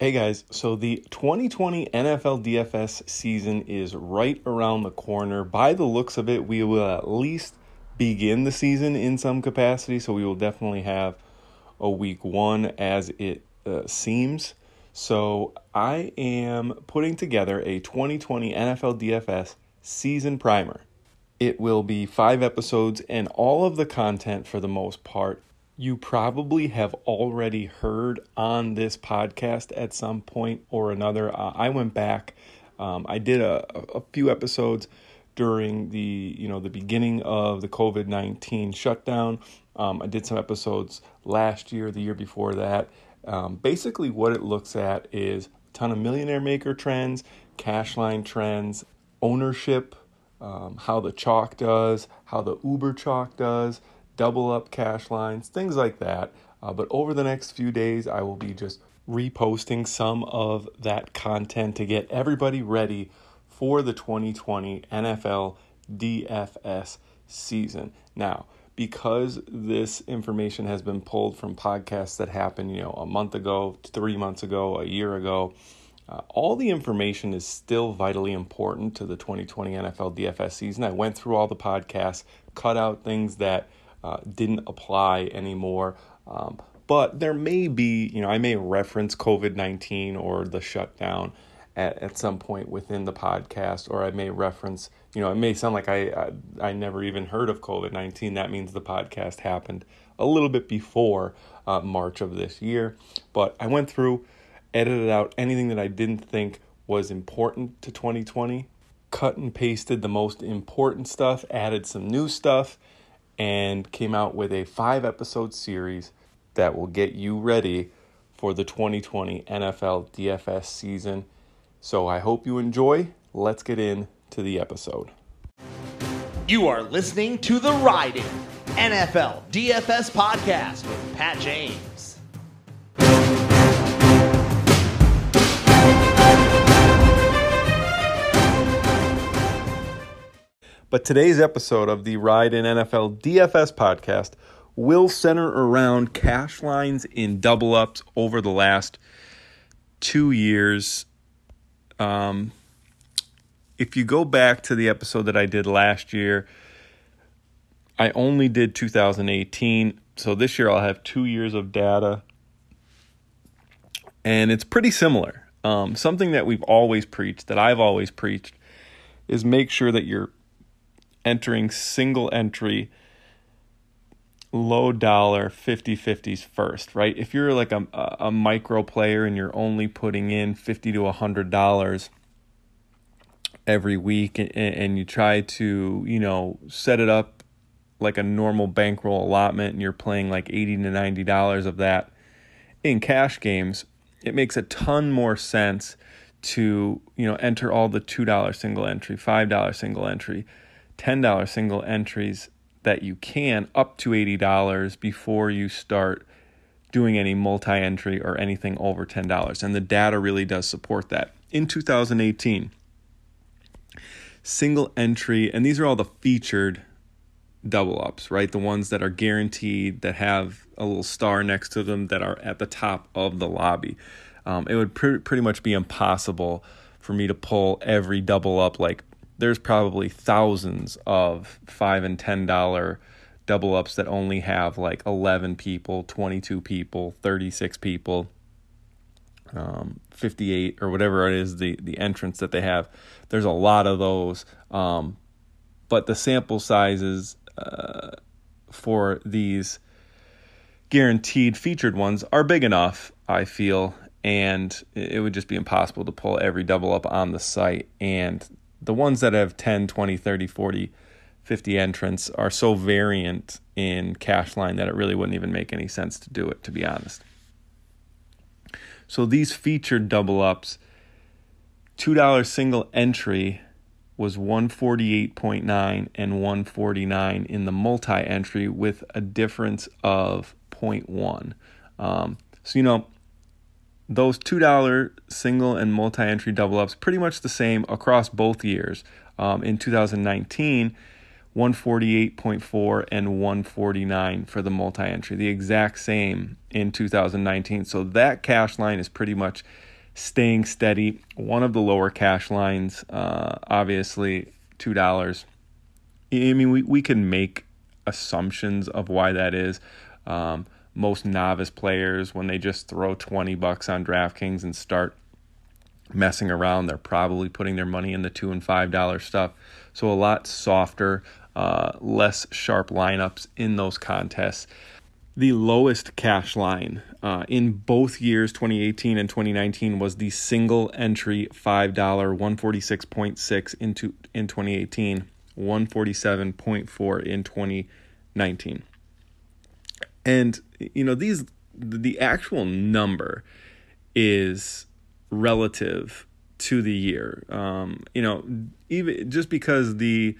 Hey guys, so the 2020 NFL DFS season is right around the corner. By the looks of it, we will at least begin the season in some capacity, so we will definitely have a week one as it uh, seems. So I am putting together a 2020 NFL DFS season primer. It will be five episodes, and all of the content, for the most part, you probably have already heard on this podcast at some point or another. Uh, I went back, um, I did a, a few episodes during the you know the beginning of the COVID nineteen shutdown. Um, I did some episodes last year, the year before that. Um, basically, what it looks at is a ton of millionaire maker trends, cash line trends, ownership, um, how the chalk does, how the Uber chalk does, double up cash lines, things like that. Uh, but over the next few days, I will be just reposting some of that content to get everybody ready for the 2020 NFL DFS season. Now, because this information has been pulled from podcasts that happened, you know, a month ago, three months ago, a year ago, uh, all the information is still vitally important to the 2020 NFL DFS season. I went through all the podcasts, cut out things that uh, didn't apply anymore. Um, but there may be, you know, I may reference COVID 19 or the shutdown at, at some point within the podcast, or I may reference, you know, it may sound like I, I, I never even heard of COVID 19. That means the podcast happened a little bit before uh, March of this year. But I went through, edited out anything that I didn't think was important to 2020, cut and pasted the most important stuff, added some new stuff and came out with a five episode series that will get you ready for the 2020 NFL DFS season. So I hope you enjoy. Let's get into the episode. You are listening to the Riding NFL DFS podcast with Pat James. But today's episode of the Ride in NFL DFS podcast will center around cash lines in double ups over the last two years. Um, if you go back to the episode that I did last year, I only did 2018. So this year I'll have two years of data. And it's pretty similar. Um, something that we've always preached, that I've always preached, is make sure that you're entering single entry low dollar 50 50s first, right? If you're like a, a micro player and you're only putting in 50 to 100 dollars every week and, and you try to, you know, set it up like a normal bankroll allotment and you're playing like 80 to 90 dollars of that in cash games, it makes a ton more sense to, you know, enter all the $2 single entry, $5 single entry $10 single entries that you can up to $80 before you start doing any multi entry or anything over $10. And the data really does support that. In 2018, single entry, and these are all the featured double ups, right? The ones that are guaranteed, that have a little star next to them, that are at the top of the lobby. Um, it would pr- pretty much be impossible for me to pull every double up like there's probably thousands of five and ten dollar double ups that only have like 11 people 22 people 36 people um, 58 or whatever it is the the entrance that they have. There's a lot of those um, but the sample sizes uh, for these guaranteed featured ones are big enough i feel and it would just be impossible to pull every double up on the site and the ones that have 10, 20, 30, 40, 50 entrants are so variant in cash line that it really wouldn't even make any sense to do it, to be honest. So these featured double ups, $2 single entry was 148.9 and 149 in the multi entry with a difference of 0.1. Um, so, you know, those $2 single and multi entry double ups pretty much the same across both years. Um, in 2019, 148.4 and 149 for the multi entry, the exact same in 2019. So that cash line is pretty much staying steady. One of the lower cash lines, uh, obviously, $2. I mean, we, we can make assumptions of why that is. Um, most novice players, when they just throw 20 bucks on DraftKings and start messing around, they're probably putting their money in the two and five dollar stuff. So a lot softer, uh, less sharp lineups in those contests. The lowest cash line uh, in both years, 2018 and 2019, was the single entry $5 146.6 into in 2018, 147.4 in 2019. And you know these the actual number is relative to the year. Um, you know, even just because the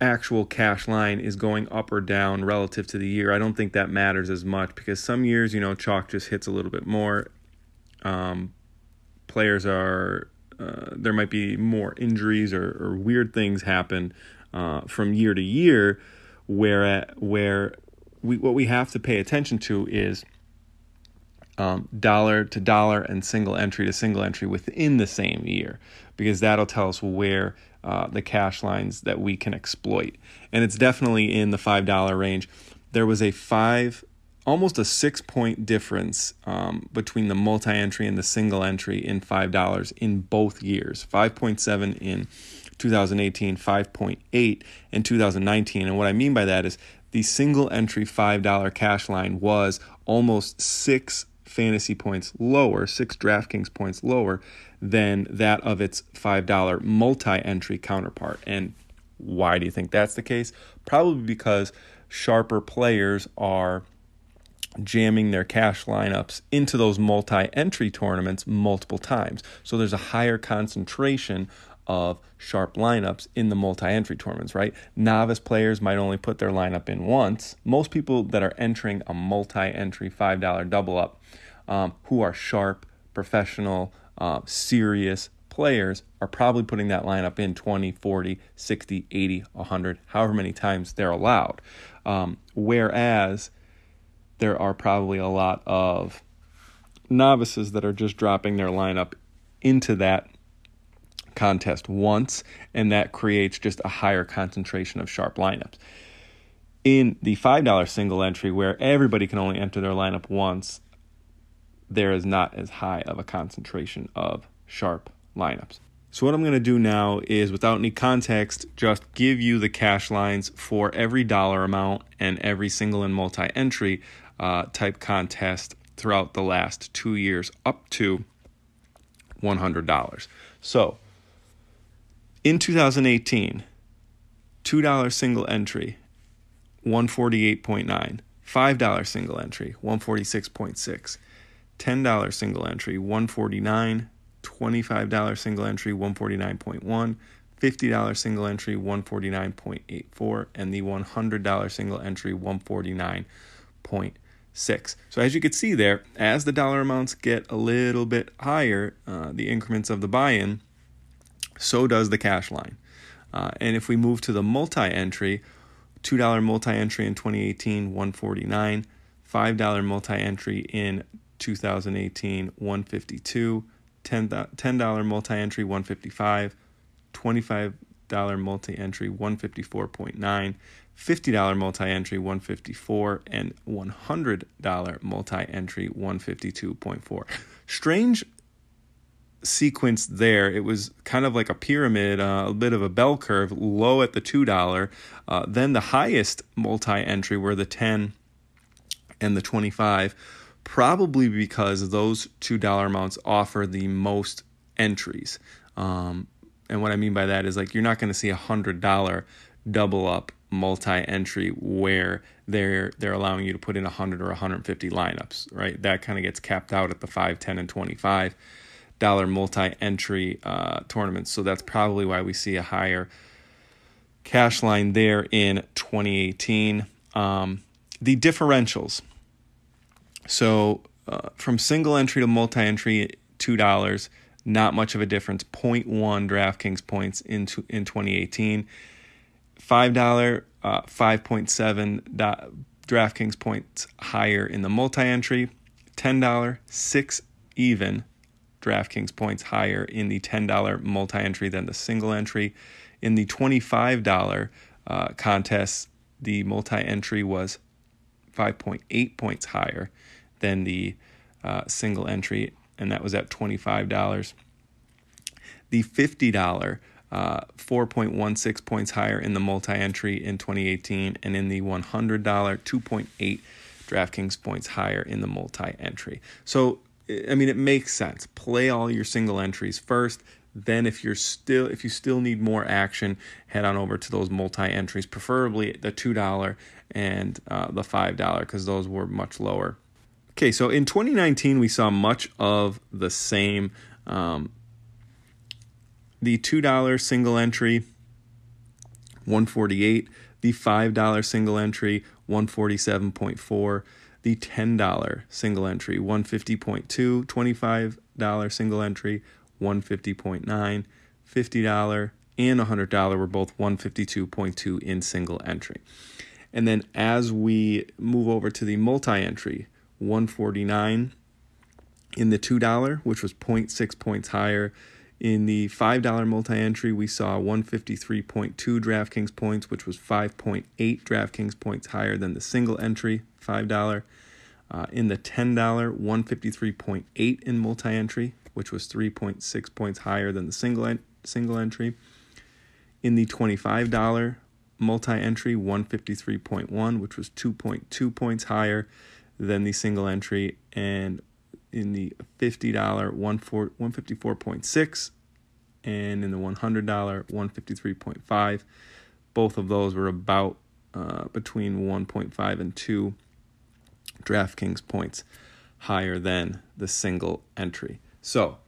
actual cash line is going up or down relative to the year, I don't think that matters as much because some years, you know, chalk just hits a little bit more. Um, players are uh, there might be more injuries or, or weird things happen uh, from year to year, where at, where we what we have to pay attention to is um, dollar to dollar and single entry to single entry within the same year, because that'll tell us where uh, the cash lines that we can exploit. And it's definitely in the five dollar range. There was a five, almost a six point difference um, between the multi entry and the single entry in five dollars in both years. Five point seven in 2018, 5.8 in 2019. And what I mean by that is the single entry $5 cash line was almost six fantasy points lower, six DraftKings points lower than that of its $5 multi entry counterpart. And why do you think that's the case? Probably because sharper players are jamming their cash lineups into those multi entry tournaments multiple times. So there's a higher concentration of sharp lineups in the multi entry tournaments, right? Novice players might only put their lineup in once. Most people that are entering a multi entry $5 double up um, who are sharp, professional, uh, serious players are probably putting that lineup in 20, 40, 60, 80, 100, however many times they're allowed. Um, whereas there are probably a lot of novices that are just dropping their lineup into that contest once, and that creates just a higher concentration of sharp lineups. In the $5 single entry, where everybody can only enter their lineup once, there is not as high of a concentration of sharp lineups. So, what I'm going to do now is, without any context, just give you the cash lines for every dollar amount and every single and multi entry uh, type contest throughout the last two years up to $100. So, in 2018, $2 single entry, 148.9. $5 single entry, 146.6. $10 single entry, 149. $25 single entry, 149.1. $50 single entry, 149.84. And the $100 single entry, 149.6. So as you can see there, as the dollar amounts get a little bit higher, uh, the increments of the buy-in, so does the cash line. Uh, and if we move to the multi entry, $2 multi entry in 2018, 149 $5 multi entry in 2018, 152 $10 multi entry, 155 $25 multi entry, 154.9 $50 multi entry 154 and $100 multi entry 152.4 strange sequence there, it was kind of like a pyramid, uh, a bit of a bell curve, low at the $2. Uh, then the highest multi entry were the 10 and the 25, probably because those $2 amounts offer the most entries. Um, and what I mean by that is like you're not going to see a $100 double up multi-entry where they're they're allowing you to put in 100 or 150 lineups, right? That kind of gets capped out at the 5, 10 and 25 dollar multi-entry uh, tournaments. So that's probably why we see a higher cash line there in 2018. Um, the differentials. So uh, from single entry to multi-entry, two dollars. Not much of a difference. 0.1 DraftKings points in in 2018. $5, uh, 5.7 DraftKings points higher in the multi entry, $10, 6 even DraftKings points higher in the $10 multi entry than the single entry. In the $25 uh, contest, the multi entry was 5.8 points higher than the uh, single entry, and that was at $25. The $50 uh, 4.16 points higher in the multi entry in 2018, and in the $100, 2.8 DraftKings points higher in the multi entry. So, I mean, it makes sense. Play all your single entries first. Then, if you're still if you still need more action, head on over to those multi entries, preferably the two dollar and uh, the five dollar, because those were much lower. Okay, so in 2019, we saw much of the same. Um, the $2 single entry 148 the $5 single entry 147.4 the $10 single entry. 150.2 $25 single entry 150.9 $50 and $100 were both 152.2 in single entry. And then as we move over to the multi-entry 149 in the $2 which was 0.6 points higher in the $5 multi entry, we saw 153.2 DraftKings points, which was 5.8 DraftKings points higher than the single entry $5. Uh, in the $10, 153.8 in multi entry, which was 3.6 points higher than the single, en- single entry. In the $25 multi entry, 153.1, which was 2.2 points higher than the single entry. And in the $50 154.6 and in the $100 153.5 both of those were about uh, between 1.5 and 2 DraftKings points higher than the single entry. So,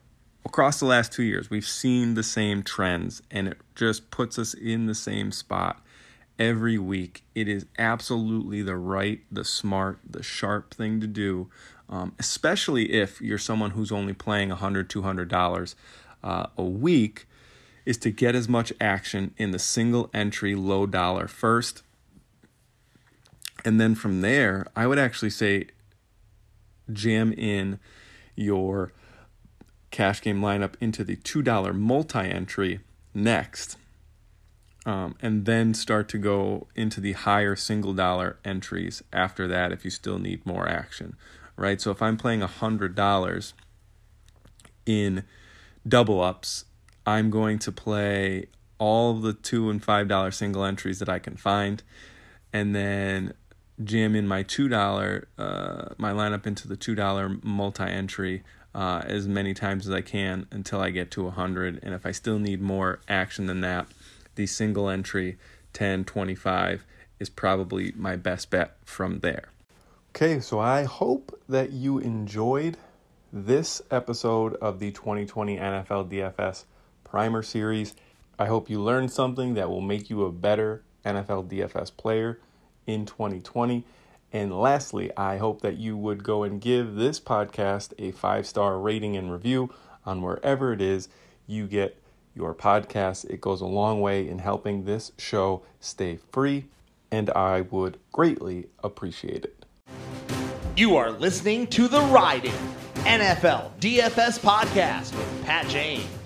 across the last 2 years, we've seen the same trends and it just puts us in the same spot every week. It is absolutely the right, the smart, the sharp thing to do um, especially if you're someone who's only playing $100, $200 uh, a week, is to get as much action in the single entry low dollar first. And then from there, I would actually say jam in your cash game lineup into the $2 multi entry next. Um, and then start to go into the higher single dollar entries after that if you still need more action right? So if I'm playing $100 in double ups, I'm going to play all the two and five dollar single entries that I can find, and then jam in my two dollar uh, my lineup into the two dollar multi entry uh, as many times as I can until I get to a hundred. And if I still need more action than that, the single entry 1025 is probably my best bet from there. Okay, so I hope that you enjoyed this episode of the 2020 NFL DFS Primer Series. I hope you learned something that will make you a better NFL DFS player in 2020. And lastly, I hope that you would go and give this podcast a five star rating and review on wherever it is you get your podcast. It goes a long way in helping this show stay free, and I would greatly appreciate it. You are listening to the Riding NFL DFS podcast with Pat James.